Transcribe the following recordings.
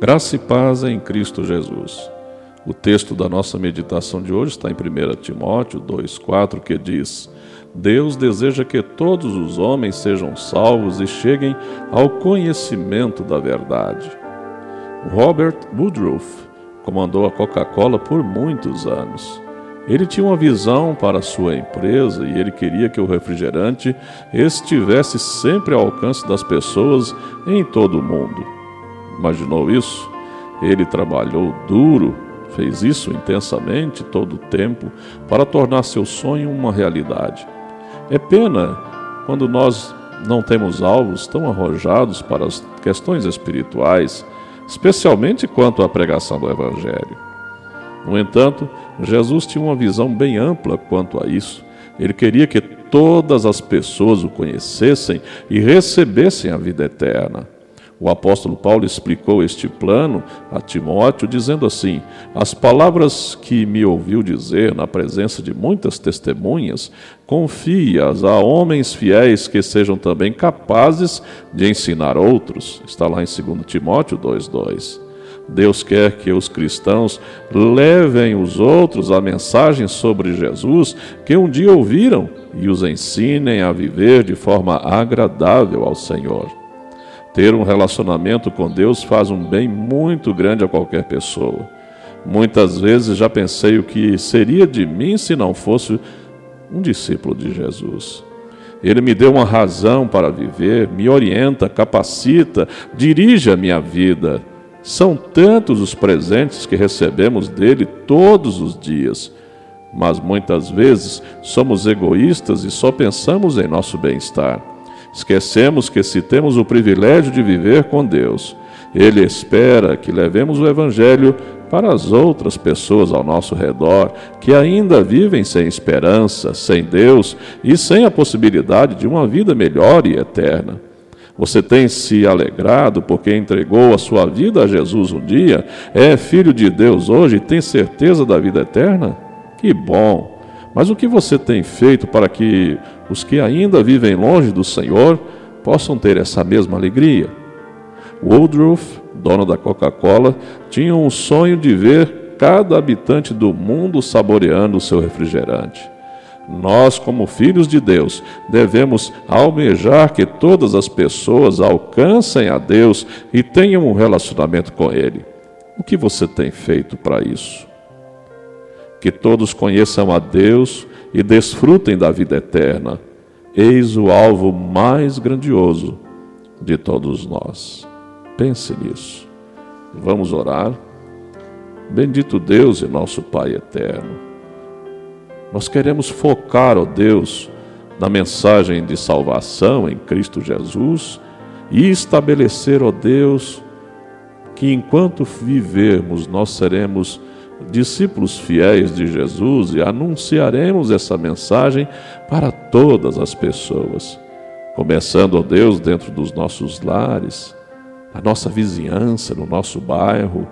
Graça e paz em Cristo Jesus. O texto da nossa meditação de hoje está em 1 Timóteo 2,4, que diz: Deus deseja que todos os homens sejam salvos e cheguem ao conhecimento da verdade. Robert Woodruff comandou a Coca-Cola por muitos anos. Ele tinha uma visão para sua empresa e ele queria que o refrigerante estivesse sempre ao alcance das pessoas em todo o mundo. Imaginou isso? Ele trabalhou duro, fez isso intensamente todo o tempo para tornar seu sonho uma realidade. É pena quando nós não temos alvos tão arrojados para as questões espirituais, especialmente quanto à pregação do Evangelho. No entanto, Jesus tinha uma visão bem ampla quanto a isso. Ele queria que todas as pessoas o conhecessem e recebessem a vida eterna. O apóstolo Paulo explicou este plano a Timóteo, dizendo assim: As palavras que me ouviu dizer na presença de muitas testemunhas, confie-as a homens fiéis que sejam também capazes de ensinar outros. Está lá em 2 Timóteo 2,2. Deus quer que os cristãos levem os outros a mensagem sobre Jesus que um dia ouviram e os ensinem a viver de forma agradável ao Senhor. Ter um relacionamento com Deus faz um bem muito grande a qualquer pessoa. Muitas vezes já pensei o que seria de mim se não fosse um discípulo de Jesus. Ele me deu uma razão para viver, me orienta, capacita, dirige a minha vida. São tantos os presentes que recebemos dele todos os dias, mas muitas vezes somos egoístas e só pensamos em nosso bem-estar. Esquecemos que se temos o privilégio de viver com Deus, Ele espera que levemos o Evangelho para as outras pessoas ao nosso redor que ainda vivem sem esperança, sem Deus e sem a possibilidade de uma vida melhor e eterna. Você tem se alegrado porque entregou a sua vida a Jesus um dia? É filho de Deus hoje e tem certeza da vida eterna? Que bom! Mas o que você tem feito para que os que ainda vivem longe do Senhor possam ter essa mesma alegria? Woodruff, dono da Coca-Cola, tinha um sonho de ver cada habitante do mundo saboreando o seu refrigerante. Nós, como filhos de Deus, devemos almejar que todas as pessoas alcancem a Deus e tenham um relacionamento com Ele. O que você tem feito para isso? Que todos conheçam a Deus e desfrutem da vida eterna. Eis o alvo mais grandioso de todos nós. Pense nisso. Vamos orar. Bendito Deus e nosso Pai eterno. Nós queremos focar, ó Deus, na mensagem de salvação em Cristo Jesus e estabelecer, ó Deus, que enquanto vivermos nós seremos discípulos fiéis de Jesus e anunciaremos essa mensagem para todas as pessoas, começando, ó Deus, dentro dos nossos lares, na nossa vizinhança, no nosso bairro,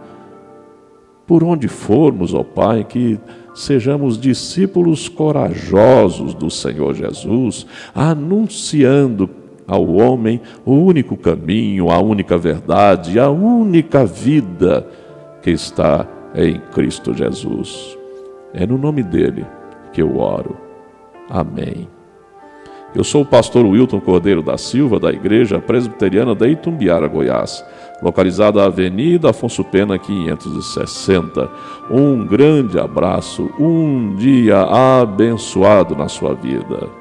por onde formos, ó Pai, que sejamos discípulos corajosos do Senhor Jesus, anunciando ao homem o único caminho, a única verdade, a única vida que está em Cristo Jesus. É no nome dele que eu oro. Amém. Eu sou o pastor Wilton Cordeiro da Silva, da Igreja Presbiteriana da Itumbiara, Goiás, localizada na Avenida Afonso Pena 560. Um grande abraço, um dia abençoado na sua vida.